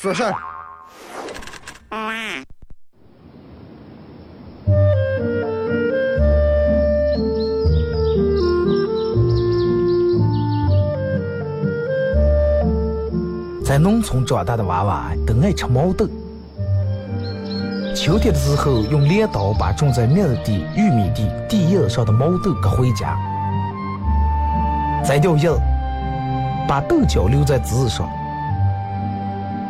说事儿。在农村长大的娃娃都爱吃毛豆。秋天的时候，用镰刀把种在麦地、玉米地地叶上的毛豆割回家，摘掉叶，把豆角留在枝上，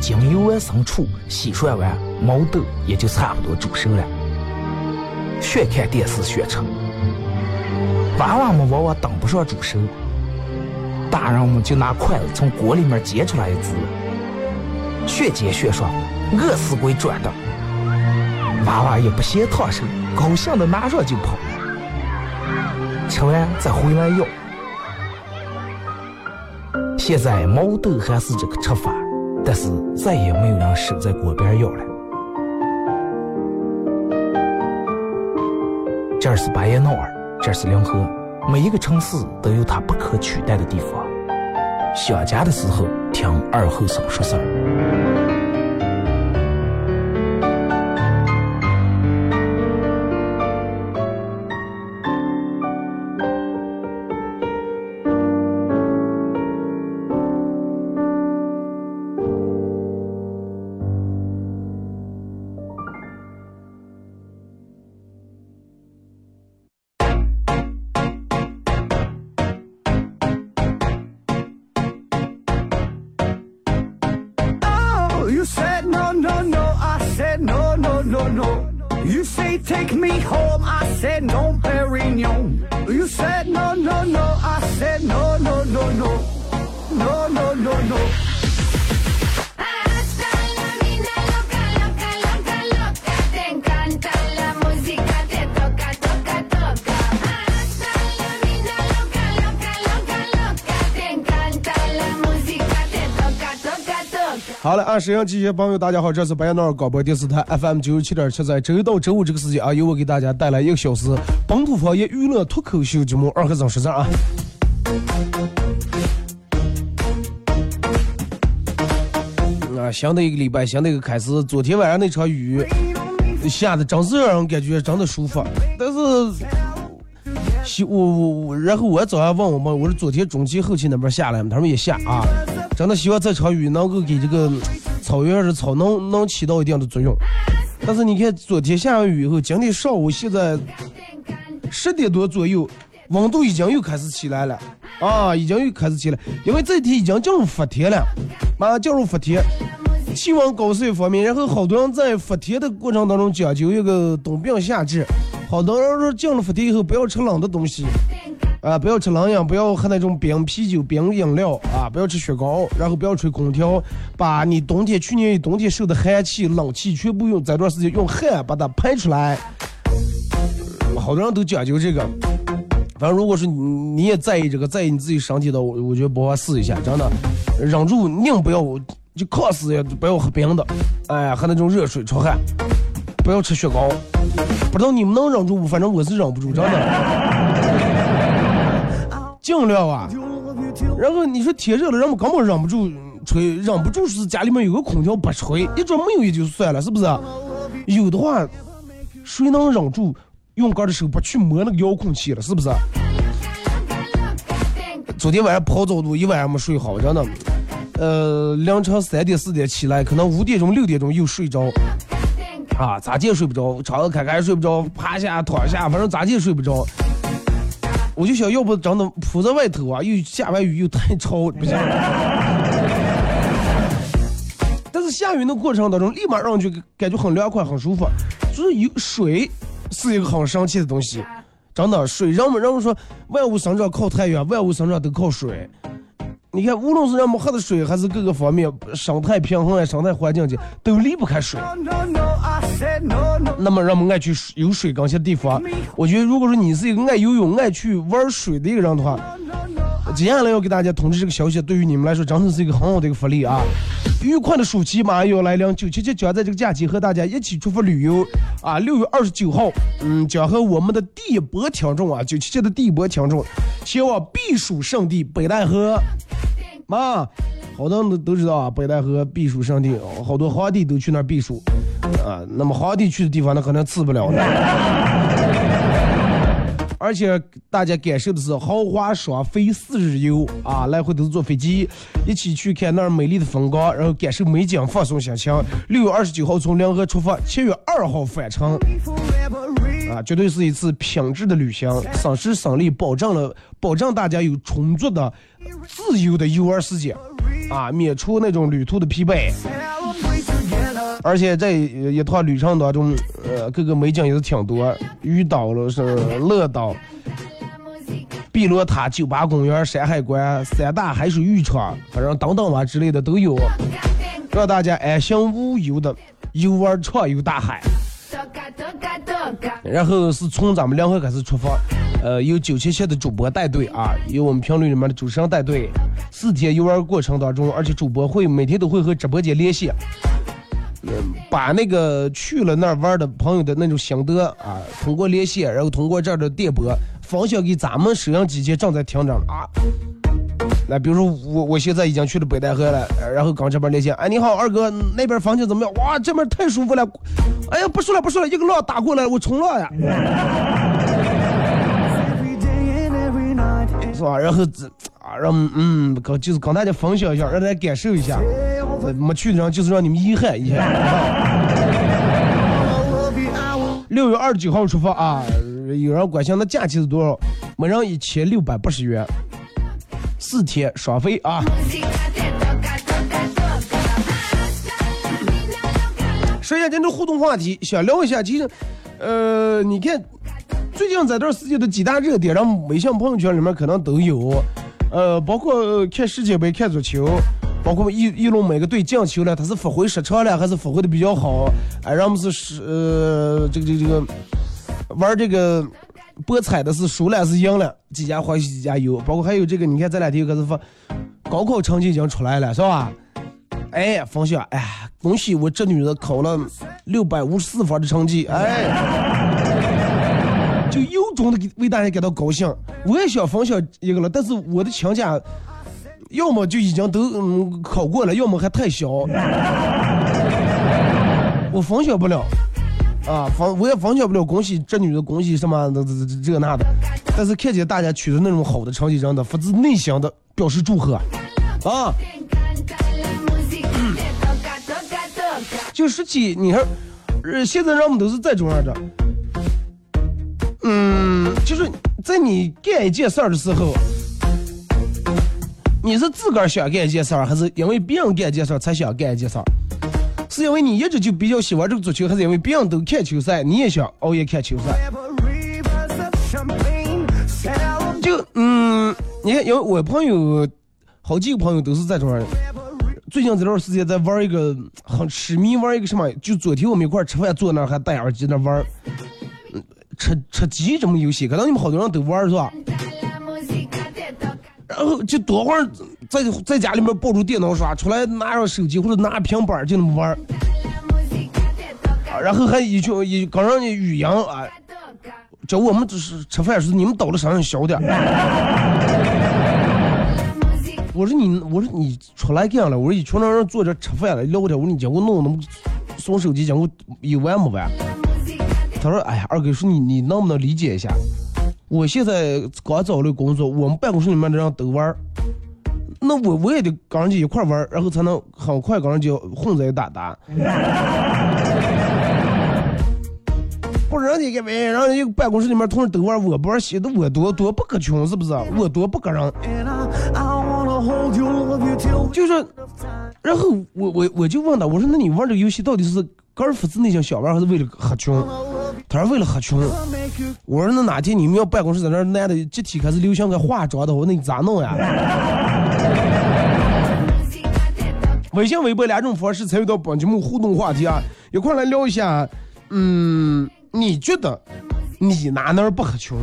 将油完生出，洗涮完，毛豆也就差不多煮熟了。学看电视学吃，娃娃们往往等不上煮熟，大人们就拿筷子从锅里面夹出来一只，学煎学涮，饿死鬼转的。娃娃也不嫌烫手，高兴的拿上就跑，吃完再回来要。现在毛豆还是这个吃法，但是再也没有人守在锅边要了。这儿是巴彦淖尔，这儿是临河，每一个城市都有它不可取代的地方。想家的时候，听二后生说事儿。好了，啊，沈阳机械朋友，大家好，这是白羊淖尔广播电视台 FM 九十七点七，在周一到周五这个时间啊，由我给大家带来一个小时本土方言娱乐脱口秀节目《二和尚说事儿》啊。啊，新的一个礼拜，新的一个开始。昨天晚上那场雨下的真是让人感觉真的舒服，但是。我我我，然后我早上问我们，我说昨天中期后期那边下来？他们也下啊，真的希望这场雨能够给这个草原上的草能能起到一定的作用。但是你看昨天下完雨以后，今天上午现在十点多左右，温度已经又开始起来了啊，已经又开始起来，因为这天已经进入伏天了，马上进入伏天，气温高是一方面，然后好多人在伏天的过程当中讲究一个冬病夏治。好多人说进了伏天以后不要吃冷的东西，啊，不要吃冷饮，不要喝那种冰啤酒、冰饮料啊，不要吃雪糕，然后不要吹空调，把你冬天去年冬天受的寒气、冷气全部用这段时间用汗把它排出来。好多人都讲究这个，反正如果是你你也在意这个，在意你自己身体的，我我觉得不妨试一下，真的，忍住宁不要就渴死也不要喝冰的，哎，喝那种热水出汗，不要吃雪糕。不知道你们能忍住不？反正我是忍不住，真的。尽量啊。然后你说天热了，人们根本忍不住吹，忍不住是家里面有个空调不吹，一准没有也就算了，是不是？有的话，谁能忍住用杆的时候不去摸那个遥控器了？是不是？昨天晚上跑早读，一晚上没睡好，真的。呃，凌晨三点四点起来，可能五点钟六点钟又睡着。啊，咋地睡不着，敞着开开睡不着，趴下躺下，反正咋地睡不着。我就想要不真的铺在外头啊，又下完雨又太潮，不行。但是下雨的过程当中，立马让人就感觉很凉快、很舒服。就是有水是一个很神奇的东西，真的水，人们人们说万物生长靠太阳，万物生长都靠水。你看，无论是人们喝的水，还是各个方面生态平衡啊、生态环境的，都离不开水。那么，让我们爱去有水缸些地方，我觉得，如果说你是一个爱游泳、爱去玩水的一个人的话，接下来要给大家通知这个消息，对于你们来说，真的是一个很好的一个福利啊！愉快的暑期马上要来临，九七七将在这个假期和大家一起出发旅游啊！六月二十九号，嗯，将和我们的第一波听众啊，九七七的第一波听众，前往避暑胜地北戴河。嘛，好多人都都知道啊，北戴河避暑胜地，好多皇帝都去那儿避暑啊。那么皇帝去的地方，那可能吃不了的。而且大家感受的是豪华双飞四日游啊，来回都是坐飞机，一起去看那儿美丽的风光，然后感受美景，放松心情。六月二十九号从梁河出发，七月二号返程。啊，绝对是一次品质的旅行，省时省力，保证了保证大家有充足的、自由的游玩时间，啊，免除那种旅途的疲惫。而且在一趟旅程当中，呃，各个美景也是挺多，鱼岛了是乐岛、碧螺塔、酒吧公园、山海关、三大海水浴场，反正等等吧之类的都有，让大家安心无忧的游玩畅游大海。然后是从咱们两会开始出发，呃，有九七七的主播带队啊，有我们评论里面的主持人带队，四天游玩过程当中，而且主播会每天都会和直播间连线，嗯，把那个去了那儿玩的朋友的那种心得啊，通过连线，然后通过这儿的电波分享给咱们摄像机前正在听着啊。那比如说我我现在已经去了北戴河了，然后刚这边连线，哎你好二哥，那边风景怎么样？哇，这边太舒服了，哎呀不说了不说了，一个浪打过来，我冲浪呀。是吧？然后这啊，让嗯，跟就是跟大家分享一下，让大家感受一下。没去的人就是让你们遗憾一下。六月二十九号出发啊，有人关心那假期是多少？每人一千六百八十元，四天双飞啊。说一下今天互动话题，想聊一下，其实，呃，你看最近这段时间的几大热点，让微信朋友圈里面可能都有，呃，包括看世界杯、看足球，包括一一龙每个队进球了，他是发挥失常了，还是发挥的比较好？哎，让我们是是呃这个这个这个玩这个博彩的是输了是赢了，几家欢喜几家忧。包括还有这个，你看这两天可是说高考成绩已经出来了，是吧？哎，分享，哎，恭喜我这女的考了六百五十四分的成绩，哎，就由衷的给为大家感到高兴。我也想分享一个了，但是我的亲家要么就已经都嗯考过了，要么还太小，我分享不了。啊，分我也分享不了，恭喜这女的，恭喜什么的这这这那的，但是看见大家取得那种好的成绩，真的发自内心的表示祝贺，啊。就实际你看，呃，现在人们都是这种样的，嗯，就是在你干一件事的时候，你是自个儿想干一件事，还是因为别人干一件事才想干一件事？是因为你一直就比较喜欢这个足球，还是因为别人都看球赛，你也想熬夜看球赛？就嗯，你看，因为我朋友好几个朋友都是这种人。最近这段时间在玩一个很痴迷玩一个什么，就昨天我们一块吃饭，坐那儿还戴耳机那玩儿，吃吃鸡这么游戏，可能你们好多人都玩是吧？然后就多会儿在在家里面抱住电脑耍，出来拿上手机或者拿平板就那么玩儿，然后还一群一刚让你语音啊，叫我们只是吃饭时你们倒的声音小点儿。我说你，我说你出来干了，我说一群人坐这吃饭了，聊天，我说你结果弄那么送手机，结果有完没完？他说，哎呀，二哥说你你能不能理解一下？我现在刚找了工作，我们办公室里面的人都玩儿，那我我也得跟人家一块玩儿，然后才能很快跟人家混在一打打。不是人家给呗，然后一个办公室里面同事都玩我不玩，显得我多多不可穷是不是？我多不可人，And I, I wanna hold you, love you till 就是，然后我我我就问他，我说那你玩这个游戏到底是高尔夫子那些想玩，还是为了喝穷？他说为了喝穷。我说那哪天你们要办公室在那儿男的集体开始流行个化妆的，我说那你咋弄呀？微信、微博两种方式参与到本节目互动话题啊，一块来聊一下。嗯，你觉得你哪哪不合群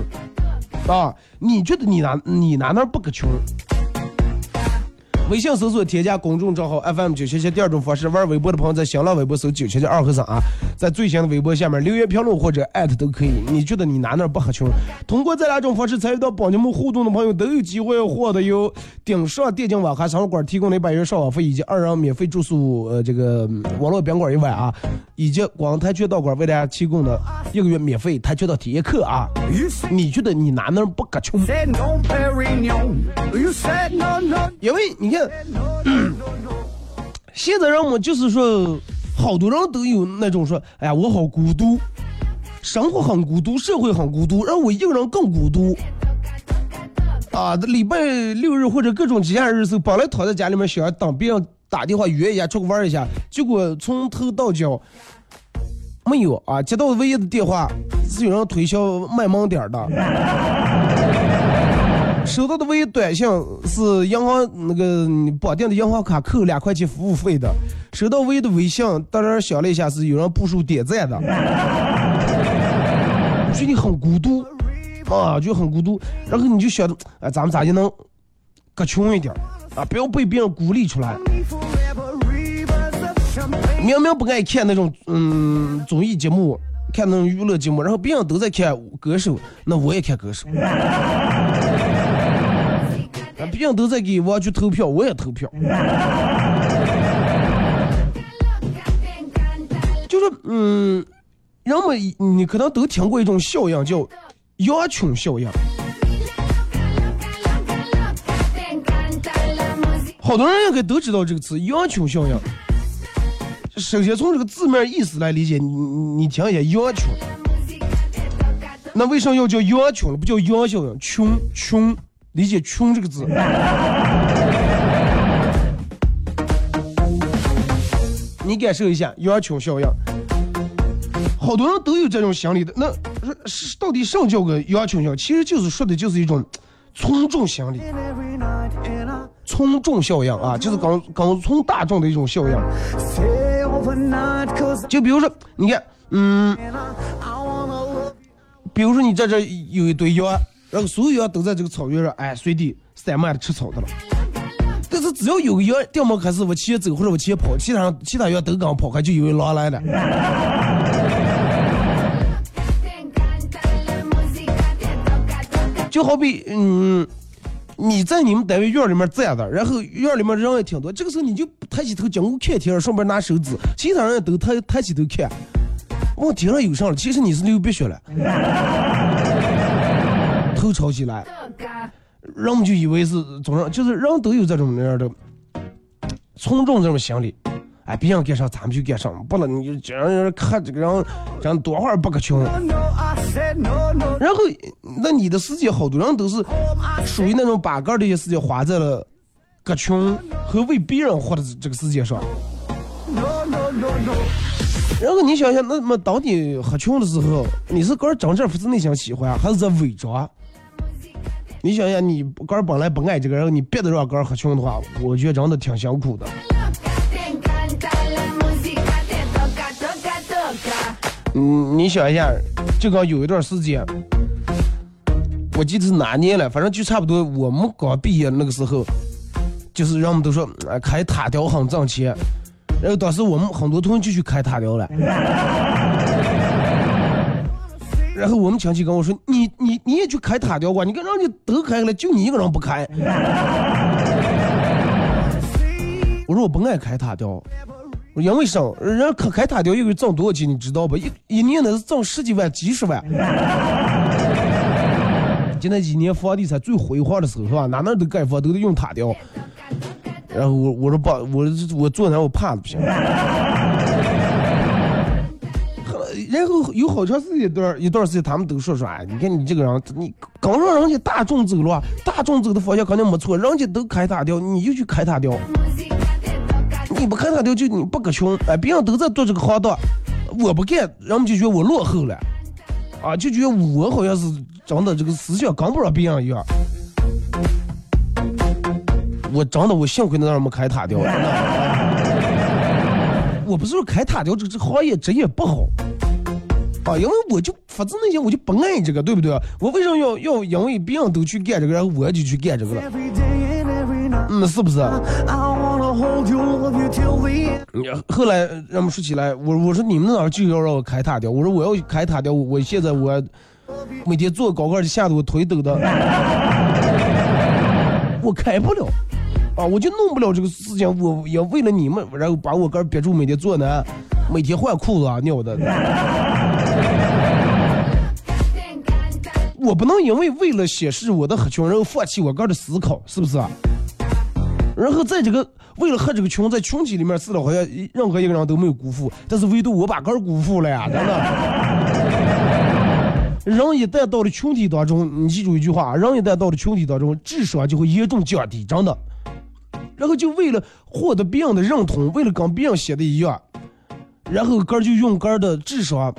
啊？你觉得你哪你哪哪不合群？微信搜索添加公众账号 FM 九七七，第二种方式，玩微博的朋友在新浪微博搜九七七二和三啊，在最新的微博下面留言评论或者艾特都可以。你觉得你哪哪不合群？通过这两种方式参与到帮节目互动的朋友都有机会获得由顶上电竞网咖商馆提供的一百元上网费以及二人免费住宿呃这个嗯网络宾馆一晚啊，以及广泰拳道馆为大家提供的一个月免费跆拳道体验课啊。你觉得你哪哪不合群因为你看。现在人们就是说，好多人都有那种说，哎呀，我好孤独，生活很孤独，社会很孤独，让我一个人更孤独。啊，礼拜六日或者各种节假日的时候，本来躺在家里面想等别人打电话约一下出去玩一下，结果从头到脚没有啊，接到唯一的电话是有人推销卖萌点的。收到的唯一短信是银行那个绑定的银行卡扣两块钱服务费的，收到唯一的微信，当然想了一下是有人部署点赞的，觉得你很孤独啊，就很孤独，然后你就想着，哎，咱们咋就能搁穷一点啊，不要被别人孤立出来。明明不爱看那种嗯综艺节目，看那种娱乐节目，然后别人都在看歌手，那我也看歌手。啊，别人都在给我去投票，我也投票。就是嗯，人们你可能都听过一种效应叫羊群效应 好多人应该都知道这个词羊群效应。首先从这个字面意思来理解，你你你听一下羊群.那为啥要叫羊群了？不叫羊效应？群群，理解穷这个字。你感受一下羊群效应，好多人都有这种心理的。那是到底什么叫个羊群效应？其实就是说的就是一种 从众心理。从众效应啊，就是刚刚从大众的一种效应。就比如说，你看，嗯，比如说你在这有一堆羊，然后所有羊都在这个草原上，哎，随地散漫的吃草的了。但是只要有个羊掉毛开始往前走或者往前跑，其他人其他羊都刚跑开，就以为狼来了。就好比，嗯，你在你们单位院里面站着，然后院里面人也挺多，这个时候你就抬起头经过看天，上边拿手指，其他人都抬抬起头看，往天上有上了，其实你是流鼻血了，头吵起来，人们就以为是总上，就是人都有这种那样的从众这种心理。哎，别人干啥咱们就干啥，不能你就这样人看这个人，人多会儿不可穷。然后，那你的时间好多人都是属于那种把个儿的一些时间花在了个穷和为别人活的这个世界上。然后你想想，那么当你喝穷的时候，你是个人真正发自内心喜欢，还是在伪装？你想想，你个儿本来不爱这个人，你别的让个儿喝穷的话，我觉得真的挺辛苦的。嗯，你想一下，就刚有一段时间，我记得是哪年了，反正就差不多我们刚毕业那个时候，就是人们都说，哎，开塔吊很挣钱，然后当时我们很多同学就去开塔吊了。然后我们亲戚跟我说：“你你你也去开塔吊吧？你看人家都开了，就你一个人不开。”我说我不爱开塔吊，我说因为啥？人家开开塔吊一个月挣多少钱，你知道不？一一年那是挣十几万、几十万。就那几年房地产最辉煌的时候是吧？哪哪都盖房都得用塔吊。然后我我说爸，我我坐那我怕的不行。然后有好长时间一段一段时间，他们都说说，哎，你看你这个人，你刚让人家大众走了，大众走的方向肯定没错，人家都开塔吊，你就去开塔吊，你不开塔吊就你不够穷，哎，别人都在做这个行当，我不干，人们就觉得我落后了，啊，就觉得我好像是真的这个思想跟不上别人一样。我真的我幸亏那让没开塔吊，真的。我不是说开塔吊这这行业职业不好，啊，因为我就发自内心我就不爱这个，对不对？我为什么要要因为别人都去干这个，然后我就去干这个了.嗯，是不是.嗯后来人们说起来，我我说你们那儿就要让我开塔吊，我说我要开塔吊，我我现在我每天坐高杆儿吓得我腿抖的，我开不了。啊，我就弄不了这个事情，我也为了你们，然后把我杆儿憋住，每天坐那，每天换裤子啊，尿的。我不能因为为了显示我的合群，然后放弃我个人的思考，是不是啊？然后在这个为了和这个群，在群体里面，死了好像任何一个人都没有辜负，但是唯独我把个人辜负了呀，真的。人一旦到了群体当中，你记住一句话：人一旦到了群体当中，智商就会严重降低，真的。然后就为了获得别人的认同，为了跟别人写的一样，然后个儿就用个儿的智商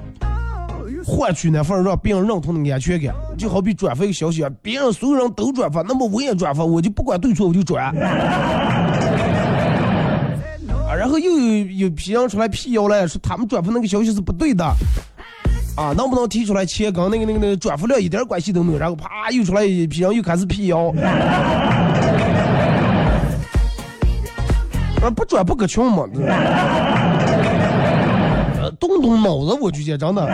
换取那份让别人认同的安全感，就好比转发一个消息，别人所有人都转发，那么我也转发，我就不管对错我就转。啊，然后又有有批人出来辟谣了，说他们转发那个消息是不对的，啊，能不能提出来切跟那个那个那个转发量一点关系都没有？然后啪又出来一批人又开始辟谣，啊，不转不搁群嘛，呃动动脑子，我就觉得真的。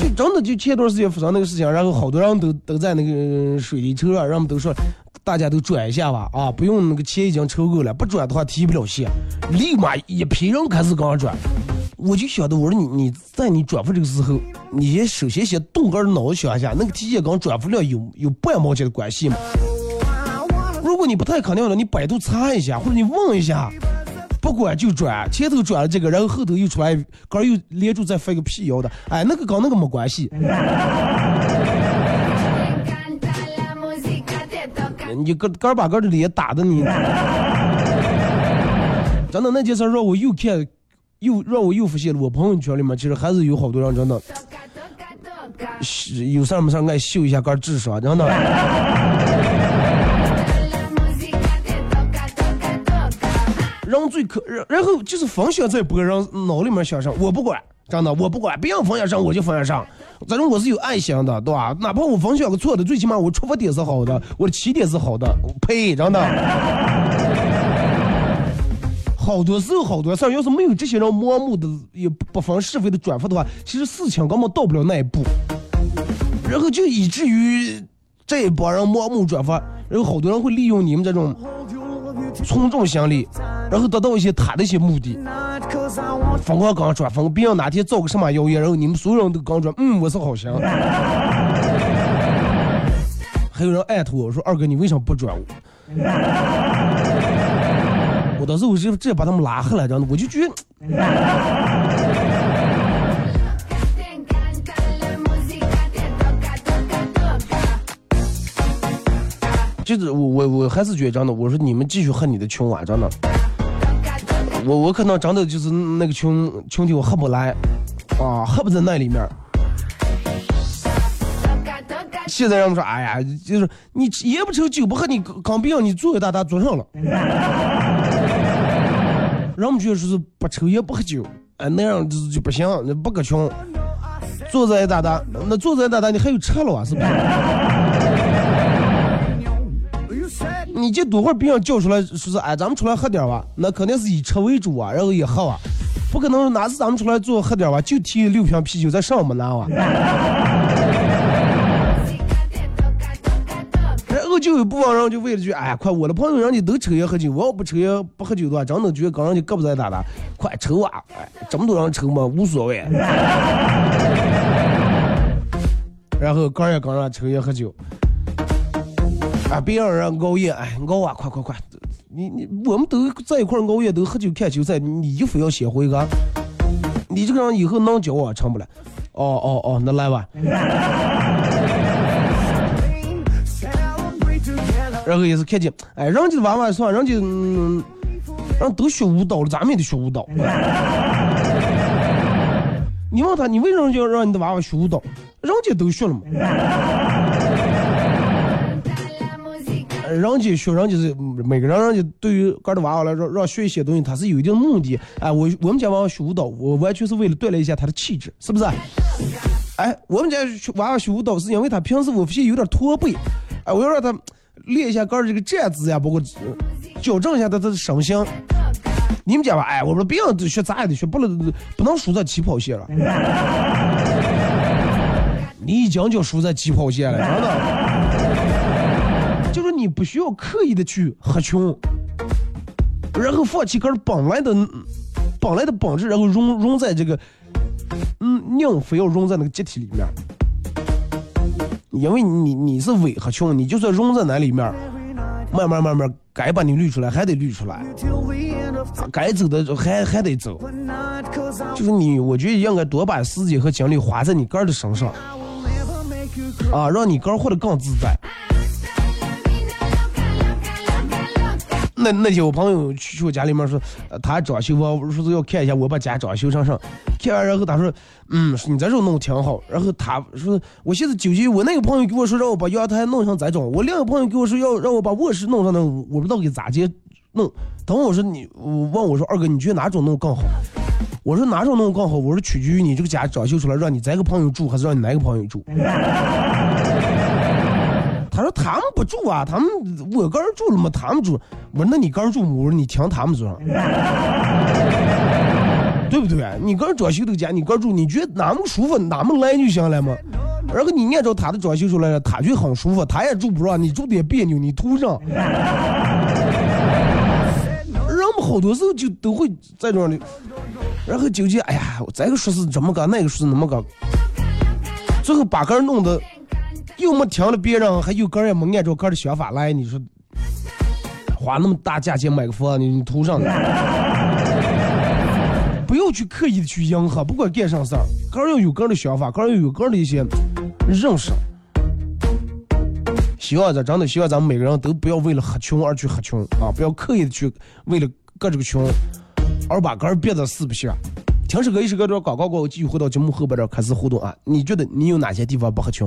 就真的就前段时间发生那个事情，然后好多人都都在那个水里抽啊，人们都说大家都转一下吧，啊，不用那个钱已经抽够了，不转的话提不了现，立马一批人开始跟上转。我就晓得，我说你你在你转发这个时候，你先首先先动个脑子想一下，那个提现跟转付量有有半毛钱的关系吗？如果你不太肯定的，你百度查一下，或者你问一下，不管就转，前头转了这个，然后后头又出来，杆儿又连住再发一个辟谣的，哎，那个跟那个没关系. 你个杆儿把杆儿的脸打的你，真的那件事让我又看，又让我又发现了，我朋友圈里面其实还是有好多人真的有事没事爱秀一下杆儿智商，真的。人最可，然然后就是分享在播，人脑里面想上，我不管，真的我不管，别人分享上我就分享上，反正我是有爱心的，对吧？哪怕我分享个错的，最起码我出发点是好的，我的起点是好的，呸，真的。好多时候好多事儿，要是没有这些人盲目的也不不分是非的转发的话，其实事情根本到不了那一步。然后就以至于这一帮人盲目转发，然后好多人会利用你们这种从众心理，然后得到一些他的一些目的。疯狂刚转，疯别人哪天造个什么谣言，然后你们所有人都刚转，嗯，我是好心。还有人艾特我说二哥你为什么不转我？我当时我就直接把他们拉黑了，真的，我就觉得就是我我我还是觉得真的，我说你们继续喝你的群啊，真的，我我可能真的就是那个群群体我喝不来，啊，喝不在那里面。现在人们说，哎呀，就是你烟不抽酒不喝，你刚病你坐给大大做上了。人们觉得说是不抽烟不喝酒，哎，那样就就不行，那不搁群。坐在一大大，那坐在一大大，你还有车了啊？是不是？你这多会儿别人叫出来，说是哎，咱们出来喝点儿吧，那肯定是以车为主啊，然后也喝啊，不可能哪次咱们出来坐喝点儿吧，就提六瓶啤酒在上面拿啊。Música, te toca, toca, toca. 然后就有部分人就为了句，哎呀，快我的朋友人家都抽烟喝酒，我要不抽烟不喝酒的话，真的觉得跟人家胳膊在打打，快抽啊！哎，这么多人抽嘛，无所谓。然后刚也跟人抽烟喝酒，啊，别让人熬夜，哎，熬啊，快快快！你你我们都在一块熬夜，都喝酒看球赛，你就非要先回个，你这个人以后能教我成不了。哦哦哦，那来吧。然后也是看见，哎，人家的娃娃算，人家嗯，人都学舞蹈了，咱们也得学舞蹈。你问他，你为什么要让你的娃娃学舞蹈？人家都学了嘛人家学，人家是嗯每个人，人家对于个儿的娃娃来说，让学一些东西，他是有一定目的。哎，我我们家娃娃学舞蹈，我完全是为了锻炼一下他的气质，是不是？哎，我们家娃娃学舞蹈是因为他平时我发现有点驼背，哎，我要让他练一下个儿这个站姿呀，包括呃矫正一下他的身形。你们家吧，哎，我说别人学咱也得学，不能不能输在起跑线了。你已经就输在起跑线了，真的。就是你不需要刻意的去合群，然后放弃个本来的本来的本质，然后融融在这个嗯，硬非要融在那个集体里面。因为你你是伪合群，你就算融在那里面，慢慢慢慢该把你滤出来还得滤出来，该走的还还得走。就是你，我觉得应该多把时间和精力花在你个儿的身上啊，让你个儿活得更自在。那那天我朋友去我家里面说，他装修我说是要看一下我把家装修成啥，看完然后他说，嗯，你这种弄挺好。然后他说，我现在纠结，我那个朋友给我说让我把阳台弄成这种，我另一个朋友给我说要让我把卧室弄上那种，我不知道给咋接弄。等会我说你，我问我说二哥，你觉得哪种弄更好？我说哪种弄更好？我说取决于你这个家装修出来，让你这个朋友住，还是让你哪个朋友住。他们不住啊，他们我个人住了嘛，他们住。我说那你个人住吗？我说你听他们说，对不对？你个人装修这个家，你个人住，你觉得哪么舒服，哪么来就行了嘛。然后你按照他的装修出来了，他就很舒服，他也住不上，你住的也别扭，你图上。人们好多时候就都会在这里，然后纠结，哎呀，这个说是这么个，那个说是那么个，最后把个人弄得又没听了别人，还有个人也没按照个人的想法来，你说花那么大价钱买个房，你你图上呢，不要去刻意的去迎合，不管干啥事儿，个人要有个人的想法，个人要有个人的一些认识。希望咱真的希望咱们每个人都不要为了合群而去合群啊，不要刻意的去为了个这个群而把个人变得四不像。听首歌，一首歌这广告过后，继续回到节目后边这开始互动啊。你觉得你有哪些地方不合群？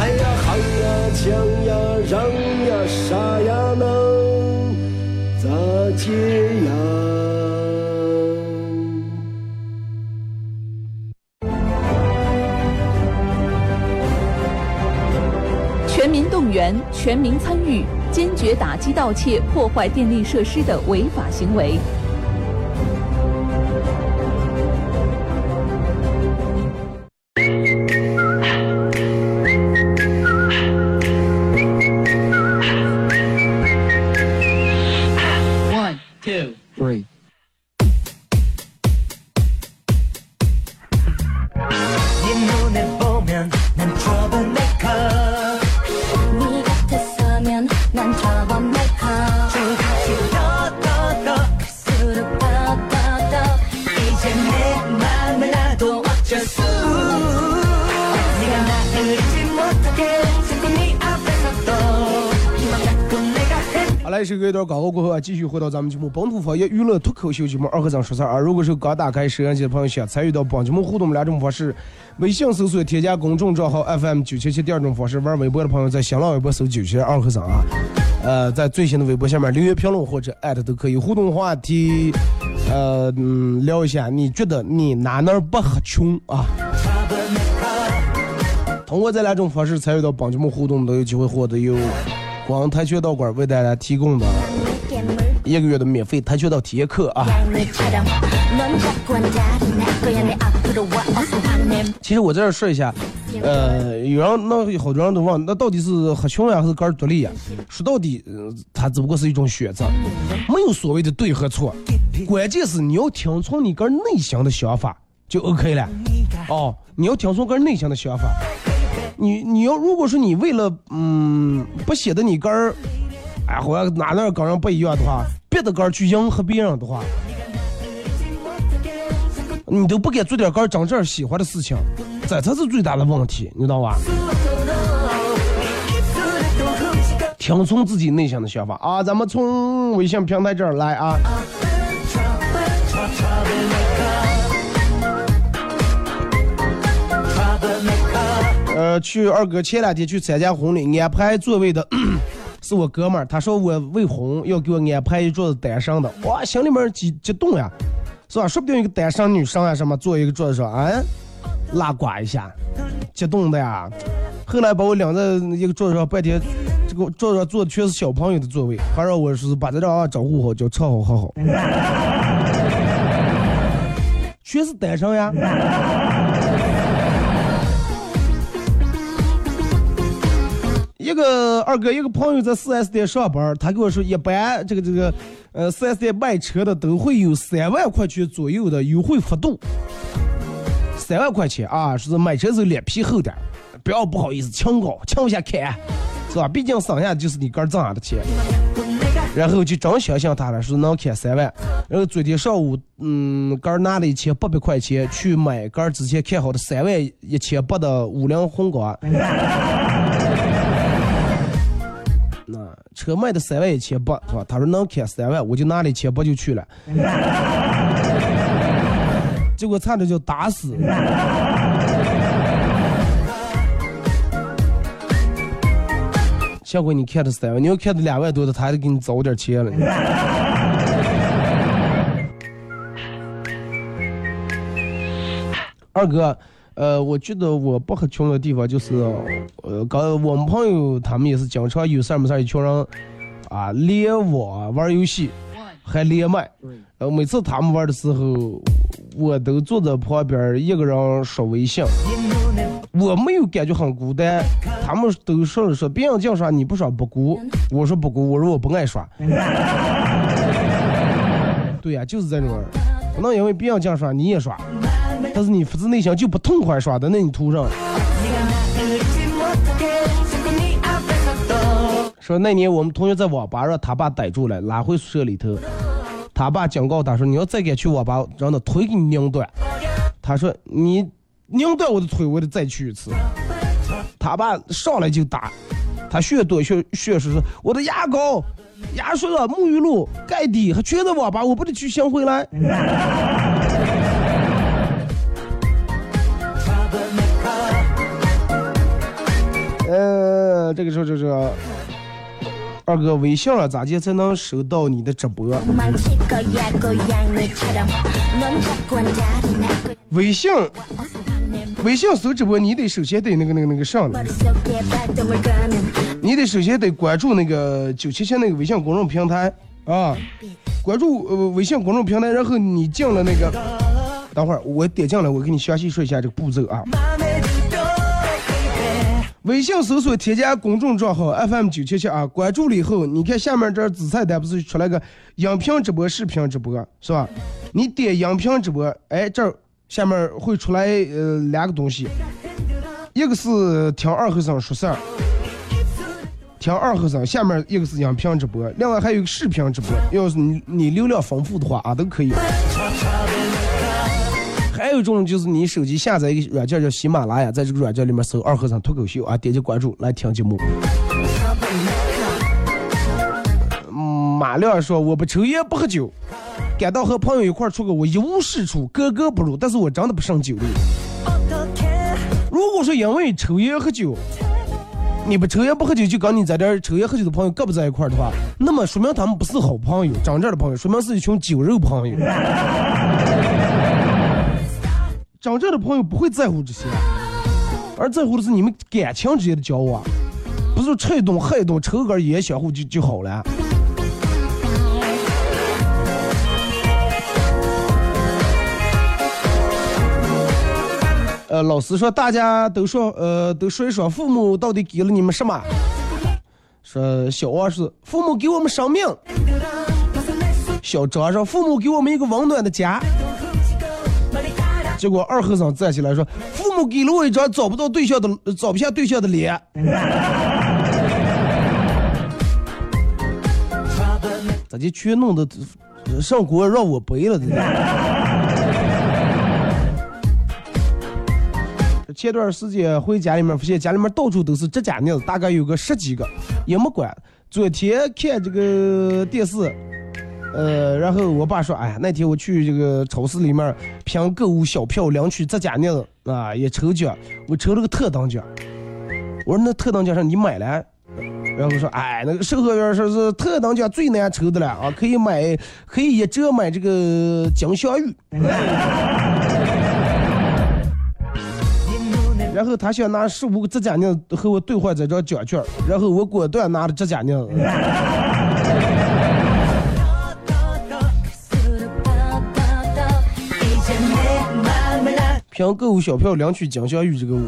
哎呀，行呀，枪呀，扔呀，杀呀，能咋全民动员，全民参与，坚决打击盗窃、破坏电力设施的违法行为。네가 나를 잊지 못하게 자꾸 네 앞에서 또 희망 갖고 내가 해 好来，时隔一段广告过后啊，继续回到咱们节目本土方言娱乐脱口秀节目二和尚说事儿啊。如果是刚打开摄像机的朋友，想参与到本节目互动两种方式：微信搜索添加公众账号 FM 九七七；第二种方式，玩微博的朋友在新浪微博搜九七二和尚啊。呃，在最新的微博下面留言评论或者艾特都可以互动话题。 呃，嗯，聊一下你觉得你哪哪不合群啊？通过这两种方式参与到本节目互动，都有机会获得由广跆拳道馆为大家提供的一个月的免费跆拳道体验课啊。其实我在这说一下，呃，有人那好多人都问，那到底是合群呀，还是个人独立呀？说到底，它、只不过是一种选择，没有所谓的对和错，关键是你要听从你个人内心的想法就 OK 了。哦，你要听从个人内心的想法。你你要如果说你为了嗯不显得你个人，哎，好像哪哪个人不一样的话，别的个人去迎合别人的话，你都不敢做点个真正喜欢的事情，这才是最大的问题，你知道吧？听从自己内心的想法啊！咱们从微信平台这儿来啊。呃，去二哥前两天去参加婚礼，安排座位的 是我哥们儿，他说我未婚，要给我安排一桌子单身的，哇，心里面激激动呀，是吧？说不定一个单身女生啊什么坐一个桌子上，啊，拉呱一下，激动的呀。后来把我领在一个桌子上，半天这个桌子上坐的全是小朋友的座位，还让我是把这让照顾好，叫吃好喝好，全是单身呀。一个二哥，一个朋友在四 S 店上班，他跟我说，一般这个这个，呃四 S 店卖车的都会有三万块钱左右的优惠幅度。三万块钱啊，是买车时候脸皮厚点不要不好意思，抢高抢一下看，是吧？毕竟省下的就是你个儿挣下的钱。然后就真相信他了，说能开三万。然后昨天上午，嗯，个儿拿了一千八百块钱去买个儿之前看好的三万一千八的五菱宏光。那车卖的三万一千八是吧？他说能开三万，我就拿了一千八就去了，结果差点就打死。下回你开的三万，你要开的两万多的，他还得给你找点钱了。二哥，呃，我觉得我不合群的地方就是，呃，刚我们朋友他们也是经常有事儿没事一群人啊联网玩游戏，还连麦。呃，每次他们玩的时候，我都坐在旁边一个人刷微信，我没有感觉很孤单。他们都说说别人净刷你不刷不孤，我说不孤，我说我不爱刷。对呀、就是这种人，不能因为别人净刷你也刷，但是你不是内心就不痛快耍的，那你涂上。说那年我们同学在网吧，让他爸逮住了，拉回宿舍里头。他爸警告他说：‘你要再敢去网吧，让他腿给你拧断。’他说：‘你拧断我的腿，我得再去一次。’他爸上来就打，他血多血血是，说我的牙膏、牙刷、沐浴露、盖底，还全在网吧，我不得去，先回来。这个时候就是二哥微信了，咋接才能收到你的直播？微信，微信搜直播，你得首先得那个那个那个上，你得首先得关注那个九七七那个微信公众平台啊，关注呃微信公众平台，然后你进了那个，等会儿我点进来，我给你详细说一下这个步骤啊。微信搜索添加公众账号 FM 九七七啊，关注了以后，你看下面这紫菜单不是出来个音频直播、视频直播是吧？你点音频直播，哎，这下面会出来呃两个东西，一个是听二和尚说事儿，听二和尚，下面一个是音频直播，另外还有一个视频直播，要是你你流量丰富的话啊，都可以。还有一种就是你手机下载一个软件叫喜马拉雅，在这个软件里面搜“二和尚脱口秀”啊，点击关注来听节目。马亮说：“我不抽烟不喝酒，感到和朋友一块出去，我一无是处，格格不入。但是我真的不胜酒力。如果说因为抽烟喝酒，你不抽烟不喝酒，就跟你在这抽烟喝酒的朋友搁不在一块的话，那么说明他们不是好朋友，真正的朋友，说明是一群酒肉朋友。真正的朋友不会在乎这些，而在乎的是你们感情之间的交往，不是吃一顿喝一顿，抽根烟相互就就好了。呃，老师说大家都说，呃，都说一说父母到底给了你们什么？说小王是父母给我们生命，小张说父母给我们一个温暖的家。结果二和尚站起来说：“父母给了我一张找不到对象的、找不下对象的脸。”咋就全弄的上锅让我背了？前段时间回家里面，发现家里面到处都是指甲印子，大概有个十几个，也没管。昨天看这个电视。呃，然后我爸说，哎呀，那天我去这个超市里面凭购物小票领取指甲镊子啊，也抽奖，我抽了个特等奖。我说那特等奖上你买了？然后说，哎，那个售货员说是特等奖最难抽的了啊，可以买，可以一折买这个金镶玉。然后他想拿十五个指甲镊子和我兑换这张奖券，然后我果断拿了指甲镊凭购物小票领取金镶玉这个我，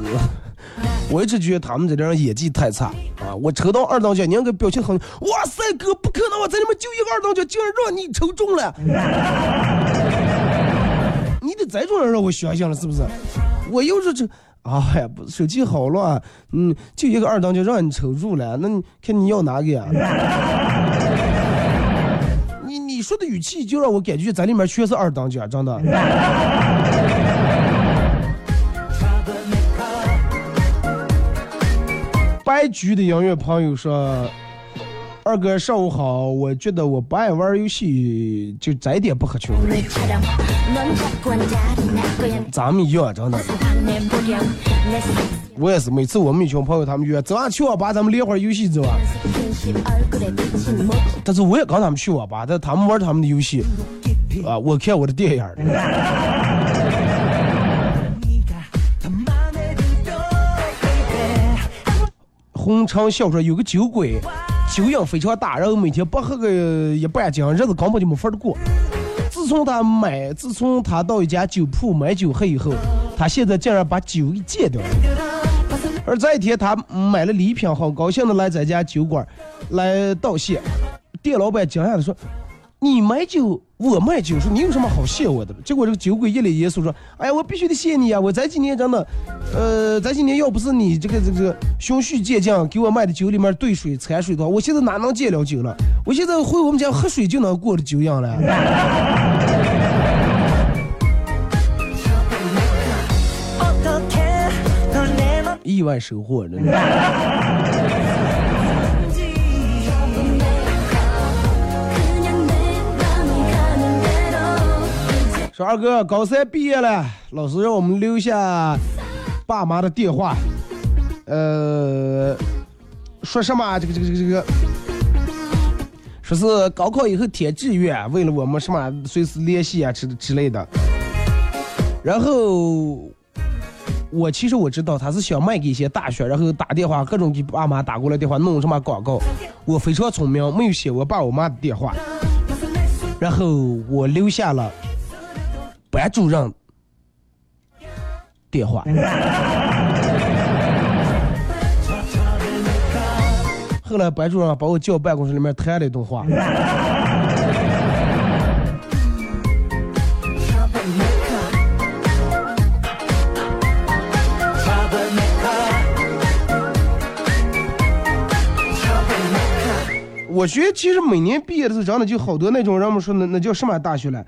我一直觉得他们这点人演技太差啊！我抽到二等奖，你那个表情很，哇塞哥，不可能！我在里面就一个二等奖，竟然让你抽中了！你得再种人让我想想了，是不是？我又是这，哎呀，不，手气好乱，嗯，就一个二等奖让你抽中了，那你看你要哪个呀？你你说的语气就让我感觉咱里面全是二等奖，真的。开局的音乐朋友说：“二哥上午好，我觉得我不爱玩游戏，就再点不合群。咱们一样，真的。我也是，每次我们一群朋友他们约，走啊去网吧，咱们聊会儿游戏走啊。但是我也跟他们去网吧，但他们玩他们的游戏，啊，我看我的电影。”红尘笑说有个酒鬼，酒瘾非常大，然后每天不喝个一半斤，日子根本就没法儿过。自从他买，自从他到一家酒铺买酒喝以后，他现在竟然把酒给戒掉了。而这一天，他买了礼品，好高兴的来咱家酒馆来道谢。店老板惊讶的说：“你买酒，我卖酒，说你有什么好谢我的？结果这个酒鬼一脸严肃说：“哎呀，我必须得谢你啊！我这几年真的，呃，这几年要不是你这个这个循序渐进给我卖的酒里面兑水掺水的话，我现在哪能戒了酒了？我现在回我们家喝水就能过的酒样了。”意外收获，真的。二哥，高三毕业了，老师让我们留下爸妈的电话，呃，说什么这个这个这个这个，说是高考以后填志愿，为了我们什么随时联系啊之之类的。然后我其实我知道他是想卖给一些大学，然后打电话各种给爸妈打过来电话弄什么广告。我非常聪明，没有写我爸我妈的电话，然后我留下了。班主任电话。后来班主任把我叫办公室里面谈了一顿话。我觉得其实每年毕业的时候，真的就好多那种人们说那那叫什么大学了，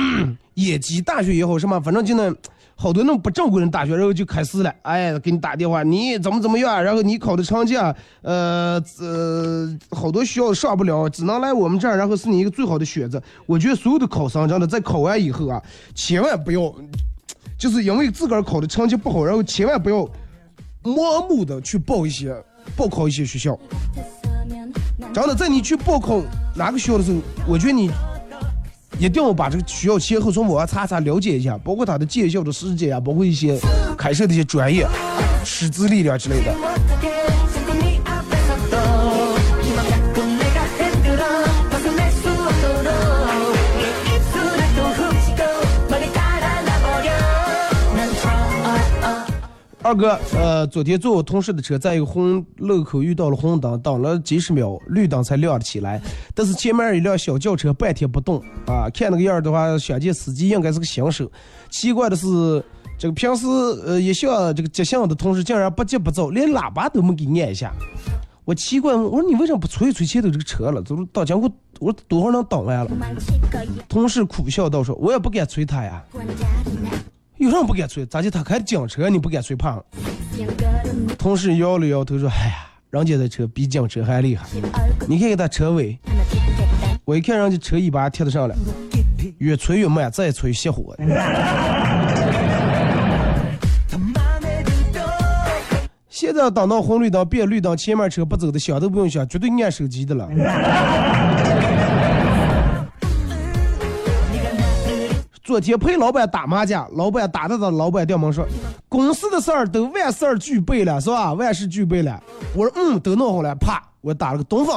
野鸡大学也好什么，反正就那好多那种不正规的大学，然后就开始了，哎，给你打电话，你怎么怎么样，然后你考的成绩啊，呃呃，好多学校上不了，只能来我们这儿，然后是你一个最好的选择。我觉得所有的考生真的在考完以后啊，千万不要，就是因为自个儿考的成绩不好，然后千万不要盲目的去报一些报考一些学校。真的，在你去报考哪个学校的时候，我觉得你一定要把这个学校前后从网上查查了解一下，包括它的建校的时间啊，包括一些开设的一些专业、师资力量之类的。二哥，呃，昨天坐我同事的车，在一个红路口遇到了红灯，等了几十秒，绿灯才亮起来。但是前面一辆小轿车半天不动，啊，看那个样儿的话，相见司机应该是个新手。奇怪的是，这个平时呃一向这个急性的同事竟然不急不躁，连喇叭都没给按一下。我奇怪，我说你为什么不催一催前头这个车了？怎么到前我我多少能等完了？同事苦笑道：“说，我也不敢催他呀。”有什么不敢催？咋就他开的警车？你不敢催怕了？同事摇了摇头说：哎呀，人家的车比警车还厉害。你看看他车尾，我一看人家车尾巴贴的上了，越催越慢，再催熄火。现在等到红绿灯变绿灯，前面车不走的，想都不用想，绝对按手机的了。昨天陪老板打麻将，老板打的的老板掉门说，公司的事儿都万事俱备了，是吧？万事俱备了。我说嗯，都弄好了。啪，我打了个东风。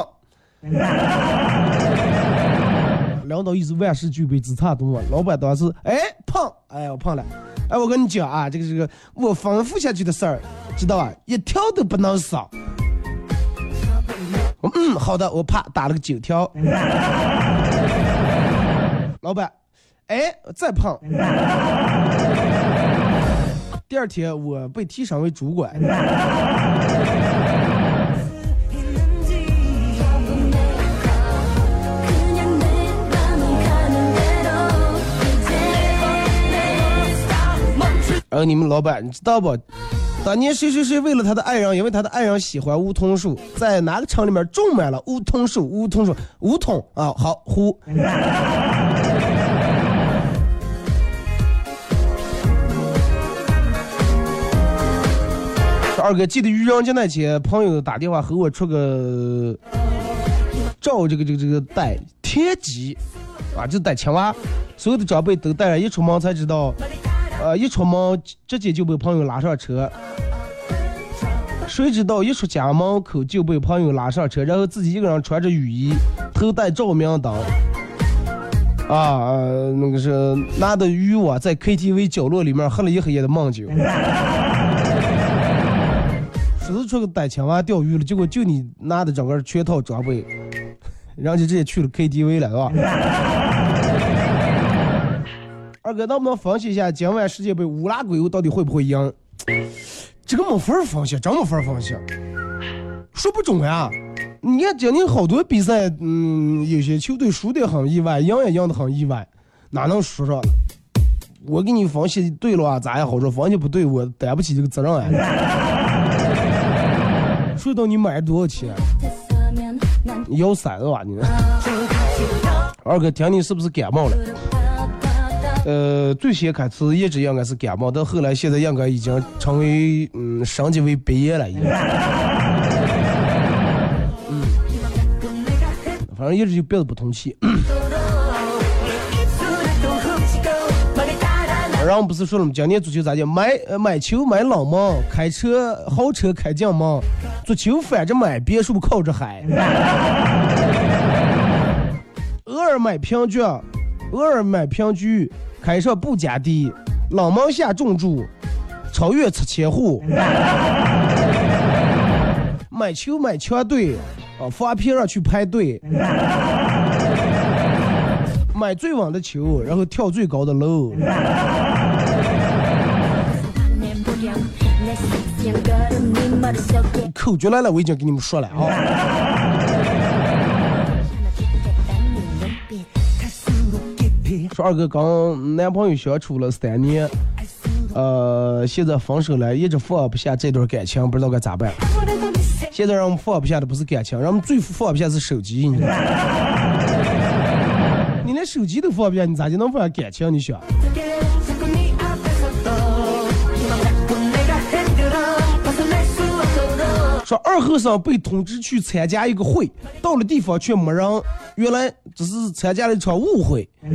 领导意思万事俱备，只差东风。老板当时哎胖，哎我胖了。哎，我跟你讲啊，这个这个我吩咐下去的事儿，知道吧？一条都不能少。嗯，好的，我啪打了个九条。老板，哎，再胖。第二天我被提升为主管。然后你们老板，你知道不？当年谁谁谁为了他的爱人，因为他的爱人喜欢梧桐树，在哪个厂里面种满了梧桐树？梧桐树，梧桐啊，好，呼。二哥，记得愚人节那天，朋友打电话和我出个照这个这个这个带天机啊，就带青蛙，所有的长辈都带了，一出门才知道。呃，一出门直接就被朋友拉上车，谁知道一出家门口就被朋友拉上车，然后自己一个人穿着雨衣，头戴照明灯，啊，那个是拿着渔网在 KTV 角落里面喝了一黑夜的闷酒，只是出个逮青蛙钓鱼了，结果就你拿的整个全套装备，人家直接去了 KTV 了，是吧？二哥，能不能分析一下今晚世界杯乌拉圭到底会不会赢？这个没法分析，真没法分析，说不准呀。你看今年好多比赛，嗯，有些球队输得很意外，赢也赢得很意外，哪能说上？我给你分析对了啊，咋也好说；分析不对，我担不起这个责任啊。说到你买了多少钱？你要三个吧你？二哥，听你是不是感冒了？呃，最先开始一直应该是感冒，到后来现在应该已经成为嗯升级为鼻炎了，已经。嗯，反正一直就憋着不通气。然后不是说了吗？今年足球咋讲？买呃买球买冷门，开车豪车开进门，足球反着买，别墅靠着海。偶尔买平局，偶尔买平局，开上不加地，冷门下重注，超越拆迁户。买球买强队，啊发片上去排队。买最稳的球，然后跳最高的楼。口诀来了，我已经给你们说了啊。说二哥刚男朋友相处了三年，呃，现在分手了，一直放不下这段感情，不知道该咋办。现在让我们放不下的不是感情，让我们最放不下是手机。你知道吗你连手机都放不下，你咋就能放下感情？你想？说二和尚被通知去参加一个会，到了地方却没人，原来只是参加了一场误会。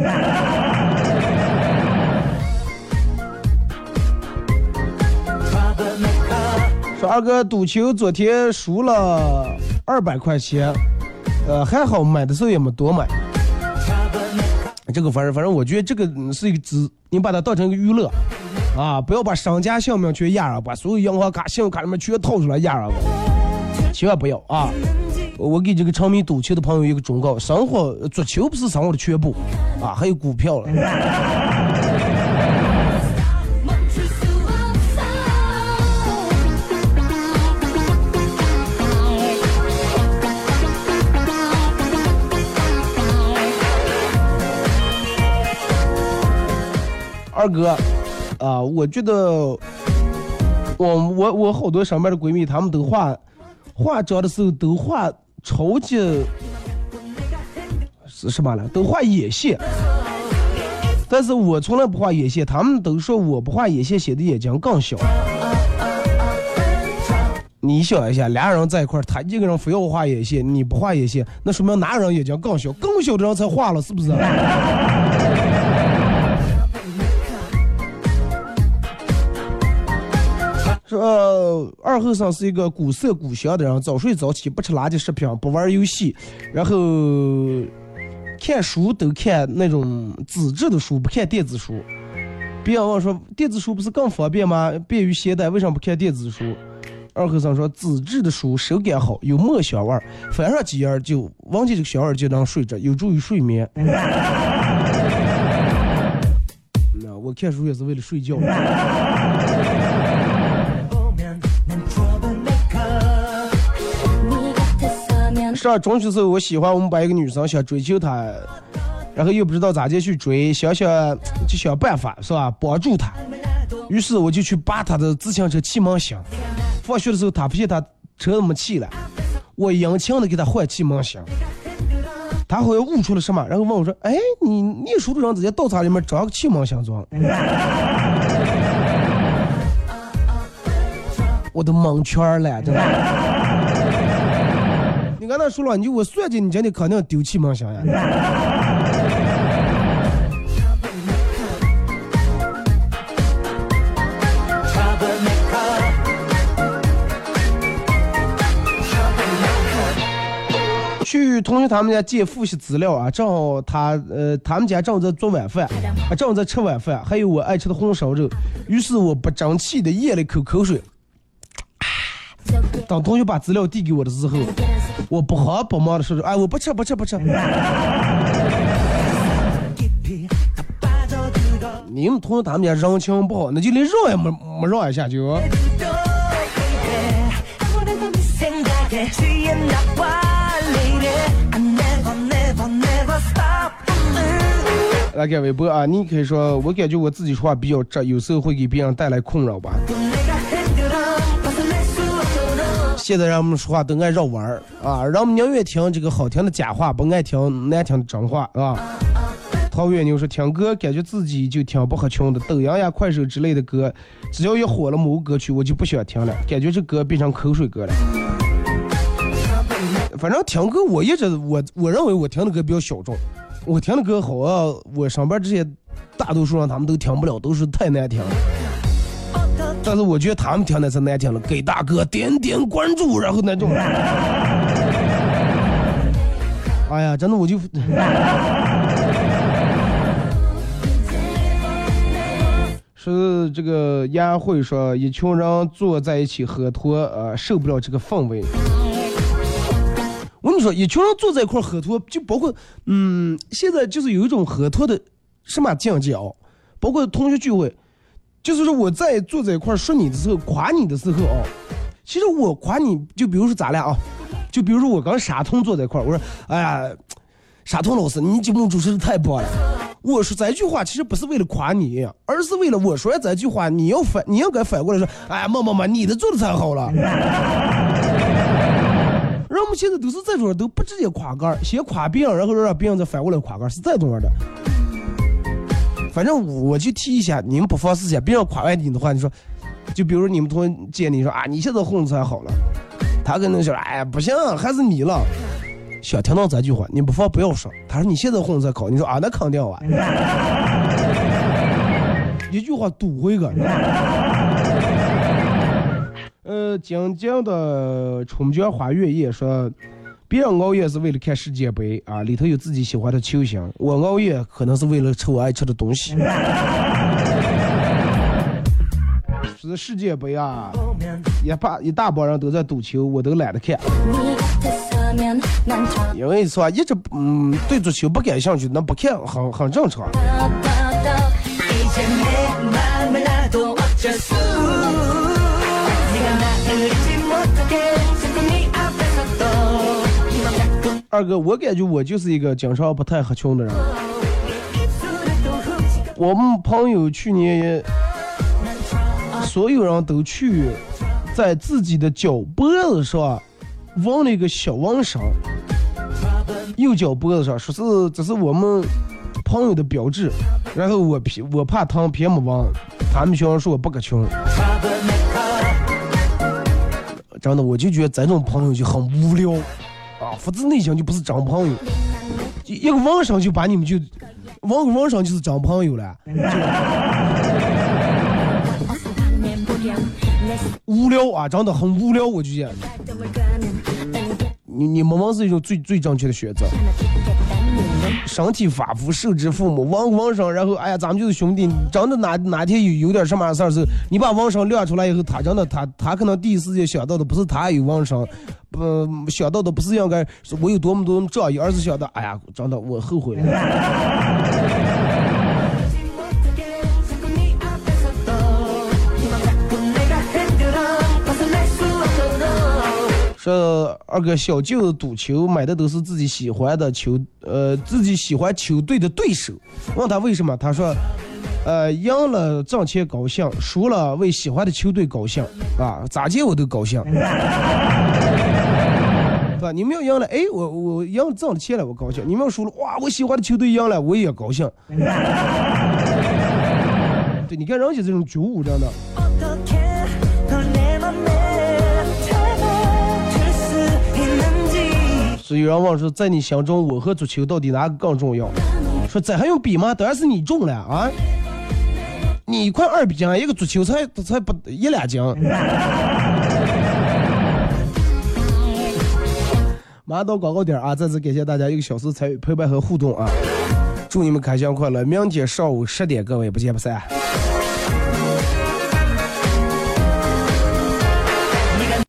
说二哥赌球昨天输了二百块钱，呃还好买的时候也没多买。这个反正反正我觉得这个是一个资，你把它当成一个娱乐，啊，不要把商家姓名全压上，把所有银行卡、信用卡里面全掏出来压上，千万不要啊！我给这个沉迷赌球的朋友一个忠告：生活足球不是生活的全部，啊，还有股票了。二哥，啊，我觉得我我我好多上班的闺蜜，她们都化化妆的时候都化超级是什么了？都画眼线，但是我从来不画眼线，她们都说我不画眼线显得眼睛更小。你想一下，俩人在一块儿，他一个人非要画眼线，你不画眼线，那说明哪人眼睛更小？更小的人才画了，是不是？呃二后生是一个古色古香的人，早睡早起，不吃垃圾食品，不玩游戏，然后看书都看那种纸质的书，不看电子书。别人问说电子书不是更方便吗？便于携带，为什么不看电子书？二后生说纸质的书手感好，有墨香味儿，翻上几页就闻见这个香味就能睡着，有助于睡眠。那我看书也是为了睡觉。上中学时候，我喜欢我们班一个女生，想追求她，然后又不知道咋地去追，想想就想办法是吧，帮助她。于是我就去扒她的自行车气门芯。放学的时候，她发现她车没气了，我殷勤的给她换气门芯。她好像悟出了什么，然后问我说：“哎，你你书桌上直接倒茶里面装个气门芯装？” 我都蒙圈了，真的。你刚才说了，你就我算计你今天肯定丢弃梦想呀。去同学他们家借复习资料啊，正好他呃他们家正在做晚饭，啊正在吃晚饭，还有我爱吃的红烧肉，于是我不争气的咽了一口口水。当同学把资料递给我的时候，我不好不忙的时候，哎，我不吃不吃不吃。你们同学他们家人情不好，那就连让也没没让一下就。来改微博啊，你可以说，我感觉我自己说话比较直，有时候会给别人带来困扰吧。现在人们说话都爱绕弯儿啊，人们宁愿听这个好听的假话，不爱听难听的真话啊。陶渊牛说听歌感觉自己就听不合群的，抖音呀、快手之类的歌，只要一火了某个歌曲，我就不喜欢听了，感觉这歌变成口水歌了。反正听歌我一直我我认为我听的歌比较小众，我听的歌好啊，我上班这些大多数人他们都听不了，都是太难听了。但是我觉得他们听的是难听了，给大哥点点关注，然后那种，哎呀，真的我就，是这个宴会说一群人坐在一起喝脱，呃，受不了这个氛围。我跟你说，一群人坐在一块儿喝脱，就包括，嗯，现在就是有一种喝脱的什么境界啊，包括同学聚会，就是说我在坐在一块儿说你的时候，夸你的时候啊，其实我夸你，就比如说咱俩啊，就比如说我跟沙童坐在一块儿，我说，哎呀，沙童老师，你节目主持的太棒了。我说这句话其实不是为了夸你，而是为了我说这句话，你要反，你要该反过来说，哎，么么么，你的做的太好了。人们现在都是这种，都不直接夸个儿，先夸别人，然后让别人再反过来夸个儿，是这种的。反正我就提一下，你们不妨试下，别人夸完你的话，你说，就比如你们同学见你说啊，你现在混的才好了，他可能说，哎呀，不行，还是你了。想听到这句话，你不妨不要说。他说你现在混的才好，你说啊，那肯定啊，一句话堵回个。呃，京津的春江花月夜说，别人熬夜是为了看世界杯啊，里头有自己喜欢的球星。我熬夜可能是为了吃我爱吃的东西。是世界杯啊，也怕一大帮人都在赌球，我都懒得看。因为是吧，一直嗯对足球不感兴趣，那不看很很正常。二哥，我感觉我就是一个经常不太合群的人。我们朋友去年也，所有人都去，在自己的脚脖子上纹了一个小纹身，右脚脖子上，说是这是我们朋友的标志。然后我偏我怕疼，偏没纹。他们学生说我不合群。真的，我就觉得咱这种朋友就很无聊。发自内心就不是真朋友。一个网上就把你们就网网上就是真朋友了，无聊啊，真的很无聊，我就觉得你你们网是一种最最正确的选择。身体发肤受之父母，网网上，然后哎呀，咱们就是兄弟。真的哪哪天有有点什么事儿时候，你把网上亮出来以后，他真的他他可能第一时间想到的不是他有网上，不、想到的不是应该是我有多么多么仗义，而是想到哎呀，真的我后悔了。说二哥小舅子赌球买的都是自己喜欢的球，呃，自己喜欢球队的对手。问他为什么，他说，呃，赢了挣钱高兴，输了为喜欢的球队高兴啊，咋接我都高兴。对吧？你们要赢了，哎，我我赢了挣了钱了，我高兴；你们要输了，哇，我喜欢的球队赢了，我也高兴。对，你看人家这种觉悟，真的。所以有人问说，在你心中，我和足球到底哪个更重要？说这还用比吗？当然是你重了啊！你一块二比斤，一个足球才才不一两斤。马上到广告点啊！再次感谢大家一个小时参与陪伴和互动啊！祝你们开心快乐！明天上午十点，各位不见不散。